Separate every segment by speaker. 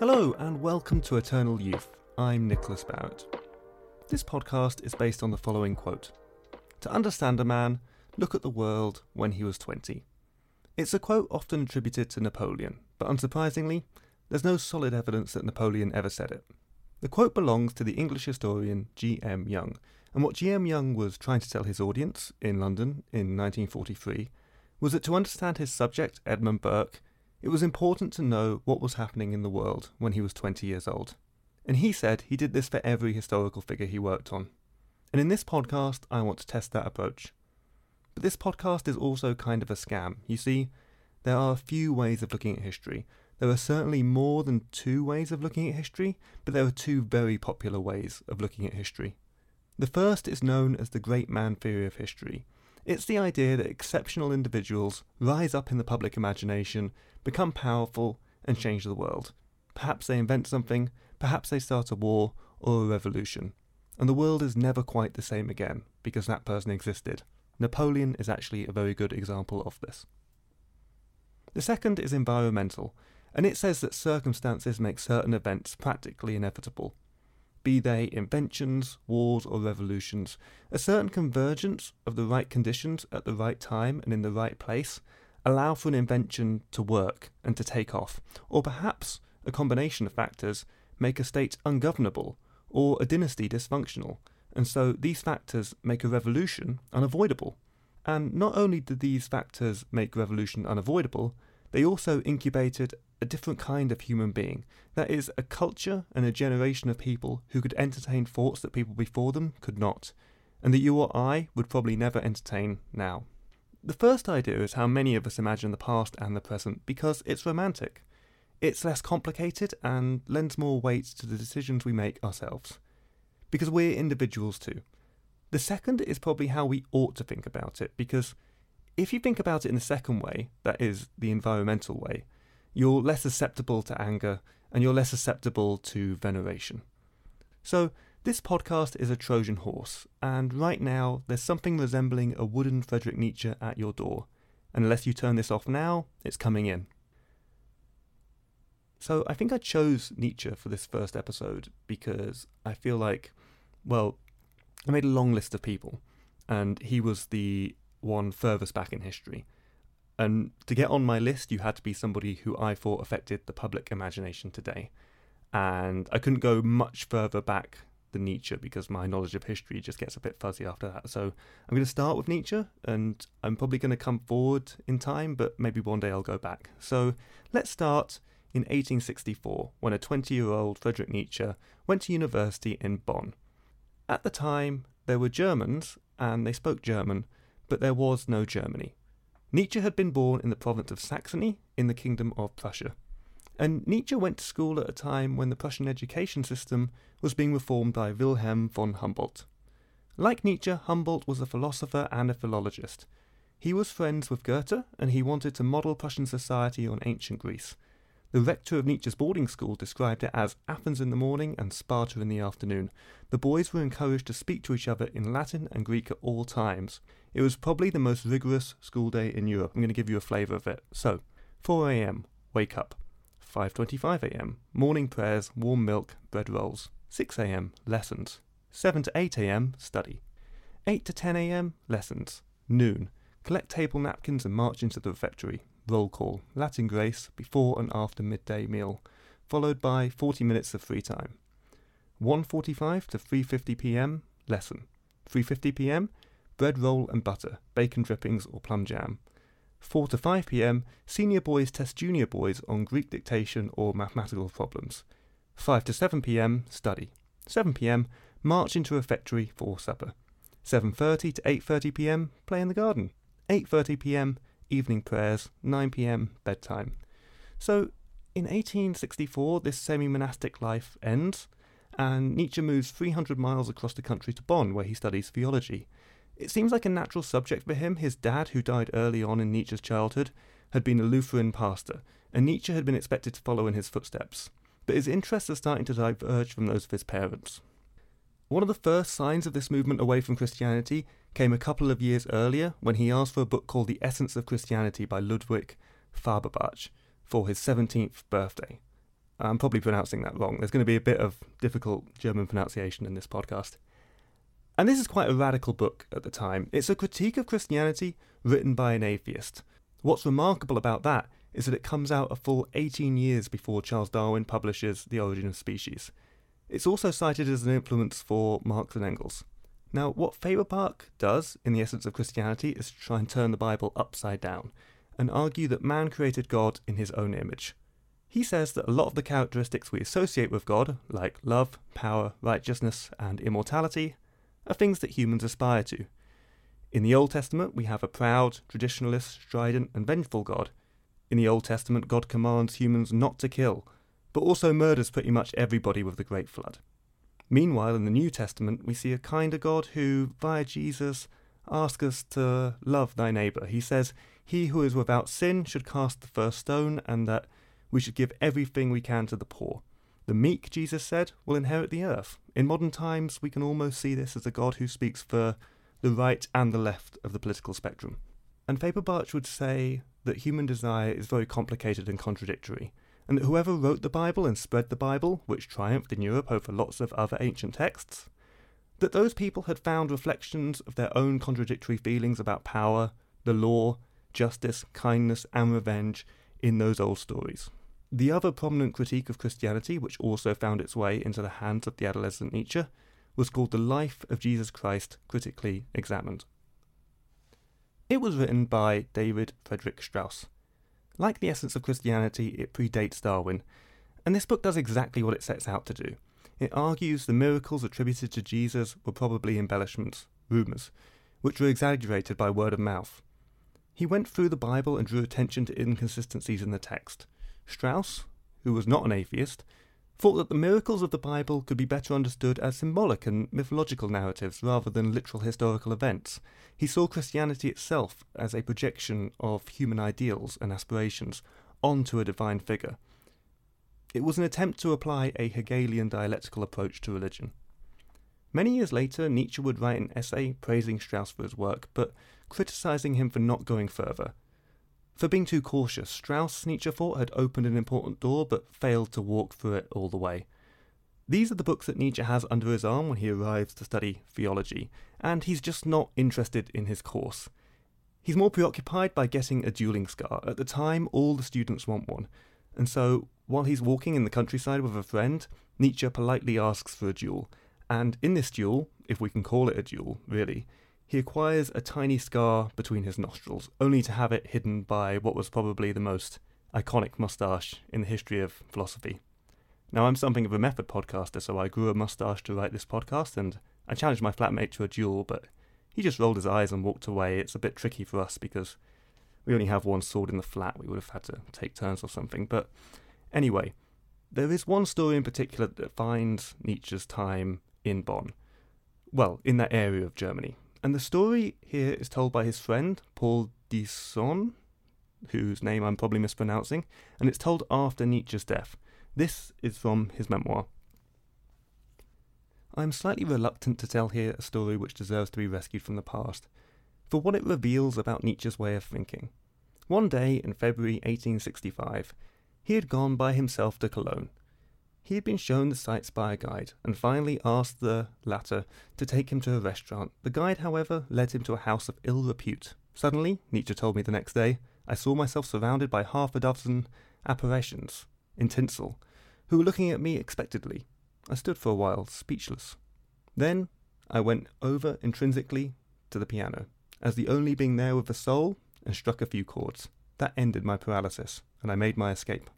Speaker 1: Hello, and welcome to Eternal Youth. I'm Nicholas Barrett. This podcast is based on the following quote To understand a man, look at the world when he was 20. It's a quote often attributed to Napoleon, but unsurprisingly, there's no solid evidence that Napoleon ever said it. The quote belongs to the English historian G.M. Young, and what G.M. Young was trying to tell his audience in London in 1943 was that to understand his subject, Edmund Burke, it was important to know what was happening in the world when he was 20 years old. And he said he did this for every historical figure he worked on. And in this podcast, I want to test that approach. But this podcast is also kind of a scam. You see, there are a few ways of looking at history. There are certainly more than two ways of looking at history, but there are two very popular ways of looking at history. The first is known as the great man theory of history. It's the idea that exceptional individuals rise up in the public imagination become powerful, and change the world. Perhaps they invent something, perhaps they start a war or a revolution. And the world is never quite the same again because that person existed. Napoleon is actually a very good example of this. The second is environmental, and it says that circumstances make certain events practically inevitable. Be they inventions, wars, or revolutions, a certain convergence of the right conditions at the right time and in the right place allow for an invention to work and to take off, or perhaps a combination of factors make a state ungovernable or a dynasty dysfunctional, and so these factors make a revolution unavoidable. And not only did these factors make revolution unavoidable, they also incubated a different kind of human being. That is, a culture and a generation of people who could entertain thoughts that people before them could not, and that you or I would probably never entertain now. The first idea is how many of us imagine the past and the present because it's romantic. It's less complicated and lends more weight to the decisions we make ourselves. Because we're individuals too. The second is probably how we ought to think about it because if you think about it in the second way, that is, the environmental way, you're less susceptible to anger and you're less susceptible to veneration. So, this podcast is a Trojan horse, and right now there's something resembling a wooden Friedrich Nietzsche at your door. Unless you turn this off now, it's coming in. So I think I chose Nietzsche for this first episode because I feel like, well, I made a long list of people, and he was the one furthest back in history. And to get on my list, you had to be somebody who I thought affected the public imagination today. And I couldn't go much further back than Nietzsche because my knowledge of history just gets a bit fuzzy after that. So I'm going to start with Nietzsche and I'm probably going to come forward in time, but maybe one day I'll go back. So let's start in 1864 when a 20 year old Friedrich Nietzsche went to university in Bonn. At the time, there were Germans and they spoke German, but there was no Germany. Nietzsche had been born in the province of Saxony in the Kingdom of Prussia. And Nietzsche went to school at a time when the Prussian education system was being reformed by Wilhelm von Humboldt. Like Nietzsche, Humboldt was a philosopher and a philologist. He was friends with Goethe, and he wanted to model Prussian society on ancient Greece. The rector of Nietzsche's boarding school described it as Athens in the morning and Sparta in the afternoon. The boys were encouraged to speak to each other in Latin and Greek at all times. It was probably the most rigorous school day in Europe. I'm going to give you a flavour of it. So, 4 a.m., wake up. 5:25 a.m. morning prayers, warm milk, bread rolls. 6 a.m. lessons. 7 to 8 a.m. study. 8 to 10 a.m. lessons. Noon collect table napkins and march into the refectory. Roll call, Latin grace before and after midday meal, followed by 40 minutes of free time. 1:45 to 3:50 p.m. lesson. 3:50 p.m. bread roll and butter, bacon drippings or plum jam. 4 to 5 pm, senior boys test junior boys on Greek dictation or mathematical problems. 5 to 7 pm, study. 7 pm, march into a refectory for supper. 7:30 to 8:30 pm, play in the garden. 8:30 pm, evening prayers. 9 pm, bedtime. So, in 1864, this semi-monastic life ends, and Nietzsche moves 300 miles across the country to Bonn, where he studies theology. It seems like a natural subject for him. His dad, who died early on in Nietzsche's childhood, had been a Lutheran pastor, and Nietzsche had been expected to follow in his footsteps. But his interests are starting to diverge from those of his parents. One of the first signs of this movement away from Christianity came a couple of years earlier when he asked for a book called The Essence of Christianity by Ludwig Feuerbach for his 17th birthday. I'm probably pronouncing that wrong. There's going to be a bit of difficult German pronunciation in this podcast. And this is quite a radical book at the time. It's a critique of Christianity written by an atheist. What's remarkable about that is that it comes out a full 18 years before Charles Darwin publishes The Origin of Species. It's also cited as an influence for Marx and Engels. Now, what Feuerbach does in The Essence of Christianity is to try and turn the Bible upside down and argue that man created God in his own image. He says that a lot of the characteristics we associate with God, like love, power, righteousness, and immortality, are things that humans aspire to. In the Old Testament, we have a proud, traditionalist, strident, and vengeful God. In the Old Testament, God commands humans not to kill, but also murders pretty much everybody with the Great Flood. Meanwhile, in the New Testament, we see a kinder God who, via Jesus, asks us to love thy neighbour. He says, He who is without sin should cast the first stone, and that we should give everything we can to the poor. The meek, Jesus said, will inherit the earth. In modern times, we can almost see this as a God who speaks for the right and the left of the political spectrum. And Feuerbach would say that human desire is very complicated and contradictory, and that whoever wrote the Bible and spread the Bible, which triumphed in Europe over lots of other ancient texts, that those people had found reflections of their own contradictory feelings about power, the law, justice, kindness, and revenge in those old stories. The other prominent critique of Christianity, which also found its way into the hands of the adolescent Nietzsche, was called The Life of Jesus Christ Critically Examined. It was written by David Frederick Strauss. Like The Essence of Christianity, it predates Darwin, and this book does exactly what it sets out to do. It argues the miracles attributed to Jesus were probably embellishments, rumours, which were exaggerated by word of mouth. He went through the Bible and drew attention to inconsistencies in the text Strauss, who was not an atheist, thought that the miracles of the Bible could be better understood as symbolic and mythological narratives rather than literal historical events. He saw Christianity itself as a projection of human ideals and aspirations onto a divine figure. It was an attempt to apply a Hegelian dialectical approach to religion. Many years later, Nietzsche would write an essay praising Strauss for his work, but criticizing him for not going further, for being too cautious, Strauss, Nietzsche thought, had opened an important door but failed to walk through it all the way. These are the books that Nietzsche has under his arm when he arrives to study theology, and he's just not interested in his course. He's more preoccupied by getting a dueling scar. At the time, all the students want one, and so while he's walking in the countryside with a friend, Nietzsche politely asks for a duel. And in this duel, if we can call it a duel, really, he acquires a tiny scar between his nostrils, only to have it hidden by what was probably the most iconic moustache in the history of philosophy. Now, I'm something of a method podcaster, so I grew a moustache to write this podcast, and I challenged my flatmate to a duel, but he just rolled his eyes and walked away. It's a bit tricky for us because we only have one sword in the flat. We would have had to take turns or something. But anyway, there is one story in particular that finds Nietzsche's time in Bonn. Well, in that area of Germany. And the story here is told by his friend, Paul Deussen, whose name I'm probably mispronouncing, and it's told after Nietzsche's death. This is from his memoir. I am slightly reluctant to tell here a story which deserves to be rescued from the past, for what it reveals about Nietzsche's way of thinking. One day in February 1865, he had gone by himself to Cologne, he had been shown the sights by a guide and finally asked the latter to take him to a restaurant. The guide, however, led him to a house of ill repute. Suddenly, Nietzsche told me the next day, I saw myself surrounded by half a dozen apparitions in tinsel, who were looking at me expectantly. I stood for a while, speechless. Then I went over intrinsically to the piano, as the only being there with a soul, and struck a few chords. That ended my paralysis, and I made my escape.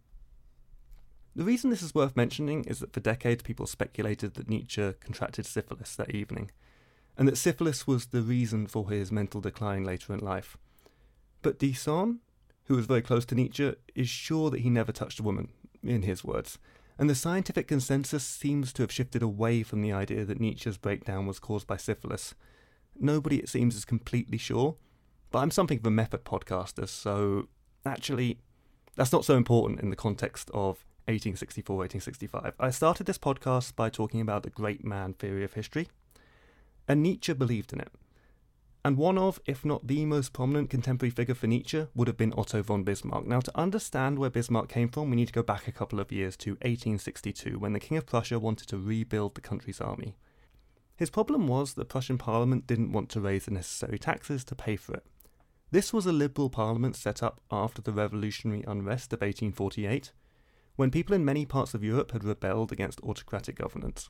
Speaker 1: The reason this is worth mentioning is that for decades people speculated that Nietzsche contracted syphilis that evening, and that syphilis was the reason for his mental decline later in life. But Deussen, who was very close to Nietzsche, is sure that he never touched a woman, in his words, and the scientific consensus seems to have shifted away from the idea that Nietzsche's breakdown was caused by syphilis. Nobody, it seems, is completely sure, but I'm something of a method podcaster, so actually, that's not so important in the context of 1864 1865. I started this podcast by talking about the great man theory of history, and Nietzsche believed in it. And one of, if not the most prominent contemporary figure for Nietzsche, would have been Otto von Bismarck. Now, to understand where Bismarck came from, we need to go back a couple of years to 1862, when the King of Prussia wanted to rebuild the country's army. His problem was that Prussian parliament didn't want to raise the necessary taxes to pay for it. This was a liberal parliament set up after the revolutionary unrest of 1848, when people in many parts of Europe had rebelled against autocratic governance.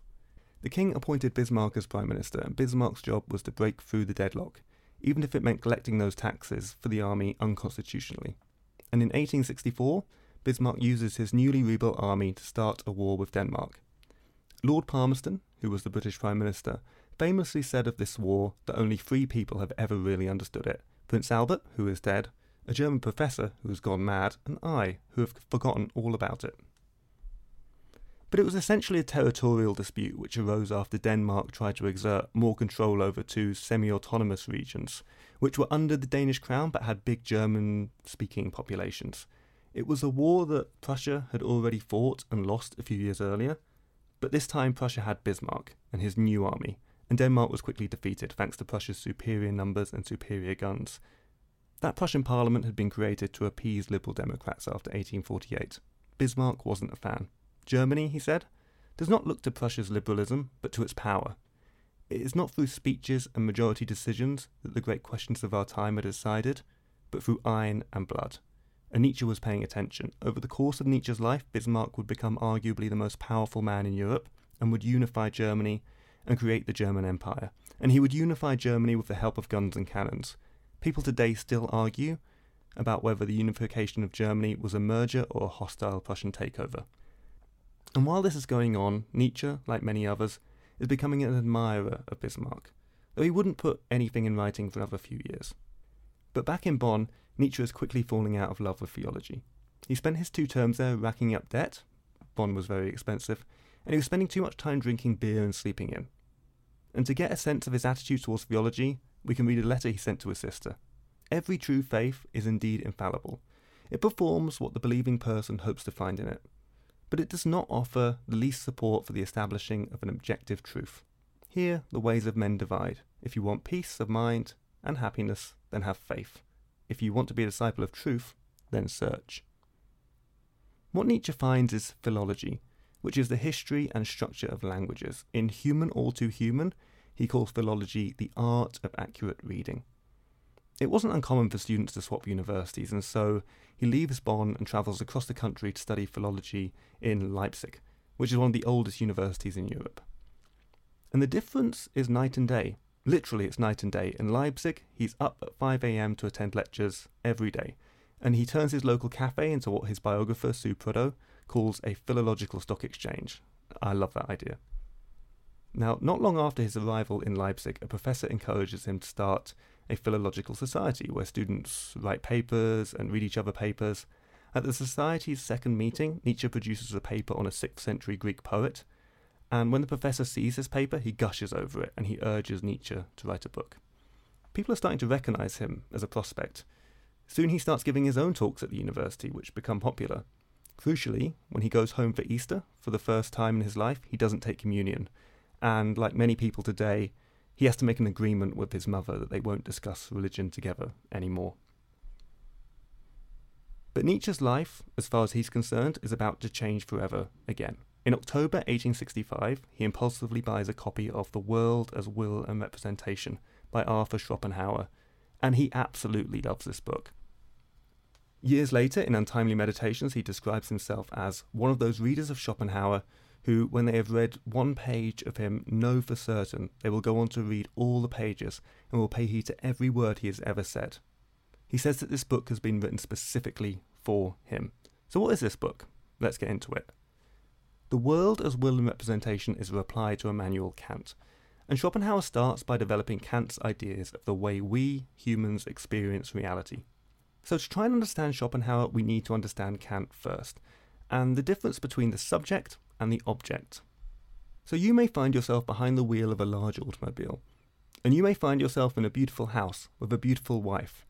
Speaker 1: The king appointed Bismarck as prime minister, and Bismarck's job was to break through the deadlock, even if it meant collecting those taxes for the army unconstitutionally. And in 1864, Bismarck uses his newly rebuilt army to start a war with Denmark. Lord Palmerston, who was the British Prime Minister, famously said of this war that only three people have ever really understood it Prince Albert, who is dead, a German professor who has gone mad, and I, who have forgotten all about it. But it was essentially a territorial dispute which arose after Denmark tried to exert more control over two semi autonomous regions, which were under the Danish crown but had big German speaking populations. It was a war that Prussia had already fought and lost a few years earlier, but this time Prussia had Bismarck and his new army, and Denmark was quickly defeated thanks to Prussia's superior numbers and superior guns. That Prussian parliament had been created to appease Liberal Democrats after 1848. Bismarck wasn't a fan. Germany, he said, does not look to Prussia's liberalism, but to its power. It is not through speeches and majority decisions that the great questions of our time are decided, but through iron and blood. And Nietzsche was paying attention. Over the course of Nietzsche's life, Bismarck would become arguably the most powerful man in Europe and would unify Germany and create the German Empire. And he would unify Germany with the help of guns and cannons. People today still argue about whether the unification of Germany was a merger or a hostile Prussian takeover. And while this is going on, Nietzsche, like many others, is becoming an admirer of Bismarck, though he wouldn't put anything in writing for another few years. But back in Bonn, Nietzsche is quickly falling out of love with theology. He spent his two terms there racking up debt, Bonn was very expensive, and he was spending too much time drinking beer and sleeping in. And to get a sense of his attitude towards theology, we can read a letter he sent to his sister. Every true faith is indeed infallible. It performs what the believing person hopes to find in it but it does not offer the least support for the establishing of an objective truth. Here, the ways of men divide. If you want peace of mind and happiness, then have faith. If you want to be a disciple of truth, then search. What Nietzsche finds is philology, which is the history and structure of languages. In Human All Too Human, he calls philology the art of accurate reading. It wasn't uncommon for students to swap universities, and so he leaves Bonn and travels across the country to study philology in Leipzig, which is one of the oldest universities in Europe. And the difference is night and day. Literally, it's night and day. In Leipzig, he's up at 5 a.m. to attend lectures every day, and he turns his local cafe into what his biographer, Sue Prideaux, calls a philological stock exchange. I love that idea. Now, not long after his arrival in Leipzig, a professor encourages him to start a philological society where students write papers and read each other papers. At the society's second meeting, Nietzsche produces a paper on a 6th century Greek poet, and when the professor sees this paper, he gushes over it and he urges Nietzsche to write a book. People are starting to recognize him as a prospect. Soon he starts giving his own talks at the university, which become popular. Crucially, when he goes home for Easter, for the first time in his life, he doesn't take communion. And like many people today, he has to make an agreement with his mother that they won't discuss religion together anymore. But Nietzsche's life, as far as he's concerned, is about to change forever again. In October 1865, he impulsively buys a copy of The World as Will and Representation by Arthur Schopenhauer, and he absolutely loves this book. Years later, in Untimely Meditations, he describes himself as one of those readers of Schopenhauer who, when they have read one page of him, know for certain they will go on to read all the pages and will pay heed to every word he has ever said. He says that this book has been written specifically for him. So, what is this book? Let's get into it. The world as will and representation is a reply to Immanuel Kant, and Schopenhauer starts by developing Kant's ideas of the way we humans experience reality. So, to try and understand Schopenhauer, we need to understand Kant first, and the difference between the subject and the object. So you may find yourself behind the wheel of a large automobile, and you may find yourself in a beautiful house with a beautiful wife.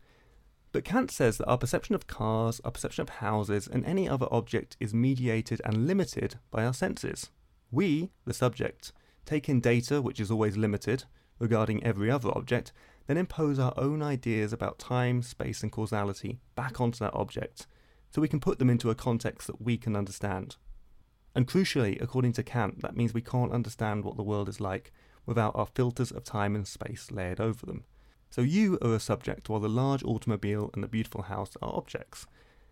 Speaker 1: But Kant says that our perception of cars, our perception of houses, and any other object is mediated and limited by our senses. We, the subject, take in data which is always limited regarding every other object, then impose our own ideas about time, space, and causality back onto that object, so we can put them into a context that we can understand. And crucially, according to Kant, that means we can't understand what the world is like without our filters of time and space layered over them. So you are a subject, while the large automobile and the beautiful house are objects.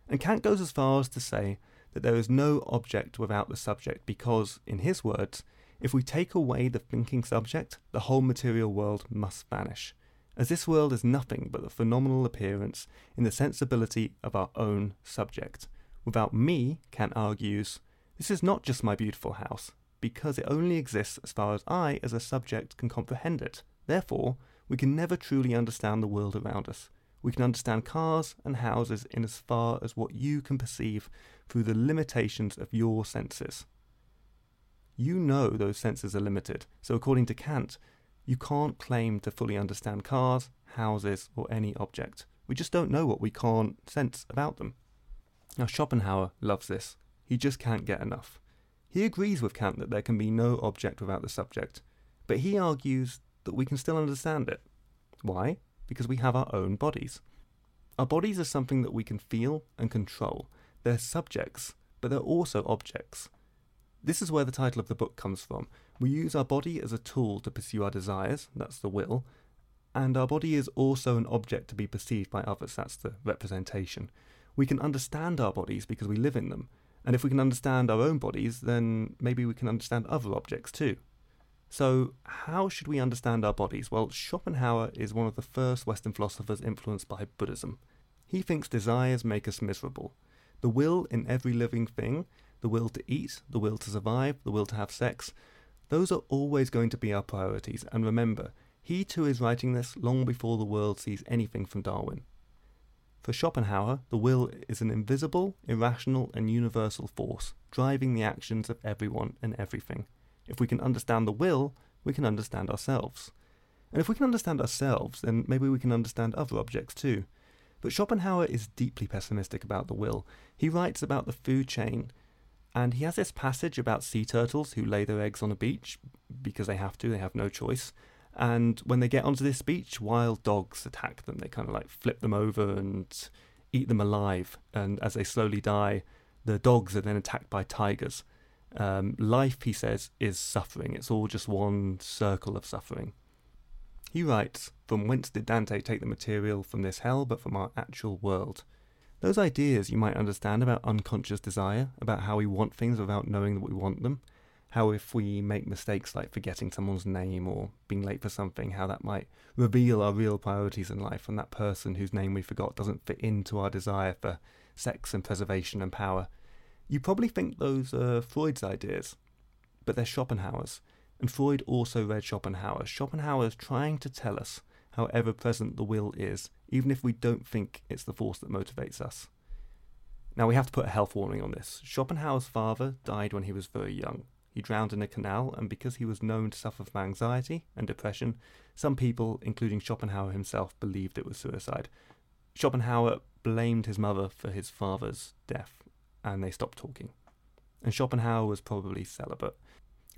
Speaker 1: And Kant goes as far as to say that there is no object without the subject because, in his words, if we take away the thinking subject, the whole material world must vanish as this world is nothing but the phenomenal appearance in the sensibility of our own subject. Without me, Kant argues, this is not just my beautiful house, because it only exists as far as I, as a subject, can comprehend it. Therefore, we can never truly understand the world around us. We can understand cars and houses in as far as what you can perceive through the limitations of your senses. You know those senses are limited, so according to Kant, you can't claim to fully understand cars, houses, or any object. We just don't know what we can't sense about them. Now, Schopenhauer loves this. He just can't get enough. He agrees with Kant that there can be no object without the subject, but he argues that we can still understand it. Why? Because we have our own bodies. Our bodies are something that we can feel and control. They're subjects, but they're also objects. This is where the title of the book comes from. We use our body as a tool to pursue our desires, that's the will, and our body is also an object to be perceived by others, that's the representation. We can understand our bodies because we live in them, and if we can understand our own bodies, then maybe we can understand other objects too. So, how should we understand our bodies? Well, Schopenhauer is one of the first Western philosophers influenced by Buddhism. He thinks desires make us miserable. The will in every living thing the will to eat, the will to survive, the will to have sex, those are always going to be our priorities. And remember, he too is writing this long before the world sees anything from Darwin. For Schopenhauer, the will is an invisible, irrational, and universal force driving the actions of everyone and everything. If we can understand the will, we can understand ourselves. And if we can understand ourselves, then maybe we can understand other objects too. But Schopenhauer is deeply pessimistic about the will. He writes about the food chain and he has this passage about sea turtles who lay their eggs on a beach because they have to, they have no choice. And when they get onto this beach, wild dogs attack them. They kind of like flip them over and eat them alive. And as they slowly die, the dogs are then attacked by tigers. Um, life, he says, is suffering. It's all just one circle of suffering. He writes, From whence did Dante take the material from this hell but from our actual world? Those ideas you might understand about unconscious desire, about how we want things without knowing that we want them, how if we make mistakes like forgetting someone's name or being late for something, how that might reveal our real priorities in life and that person whose name we forgot doesn't fit into our desire for sex and preservation and power. You probably think those are Freud's ideas, but they're Schopenhauer's. And Freud also read Schopenhauer. Schopenhauer is trying to tell us how ever present the will is, even if we don't think it's the force that motivates us. Now, we have to put a health warning on this. Schopenhauer's father died when he was very young. He drowned in a canal, and because he was known to suffer from anxiety and depression, some people, including Schopenhauer himself, believed it was suicide. Schopenhauer blamed his mother for his father's death, and they stopped talking. And Schopenhauer was probably celibate.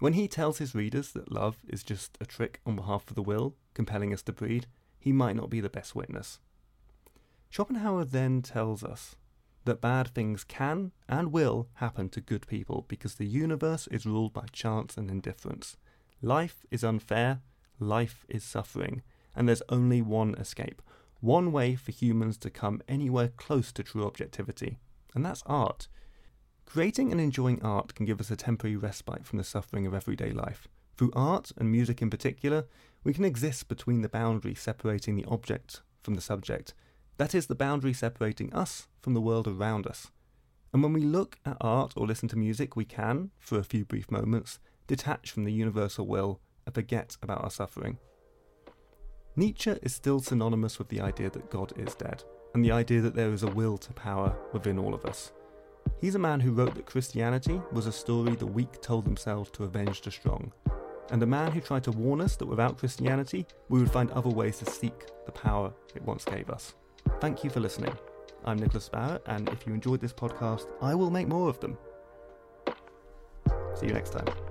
Speaker 1: When he tells his readers that love is just a trick on behalf of the will, compelling us to breed, he might not be the best witness. Schopenhauer then tells us that bad things can and will happen to good people because the universe is ruled by chance and indifference. Life is unfair, life is suffering, and there's only one escape, one way for humans to come anywhere close to true objectivity, and that's art. Creating and enjoying art can give us a temporary respite from the suffering of everyday life. Through art, and music in particular, we can exist between the boundary separating the object from the subject. That is, the boundary separating us from the world around us. And when we look at art or listen to music, we can, for a few brief moments, detach from the universal will and forget about our suffering. Nietzsche is still synonymous with the idea that God is dead, and the idea that there is a will to power within all of us. He's a man who wrote that Christianity was a story the weak told themselves to avenge the strong, and a man who tried to warn us that without Christianity, we would find other ways to seek the power it once gave us. Thank you for listening. I'm Nicholas Barrett, and if you enjoyed this podcast, I will make more of them. See you next time.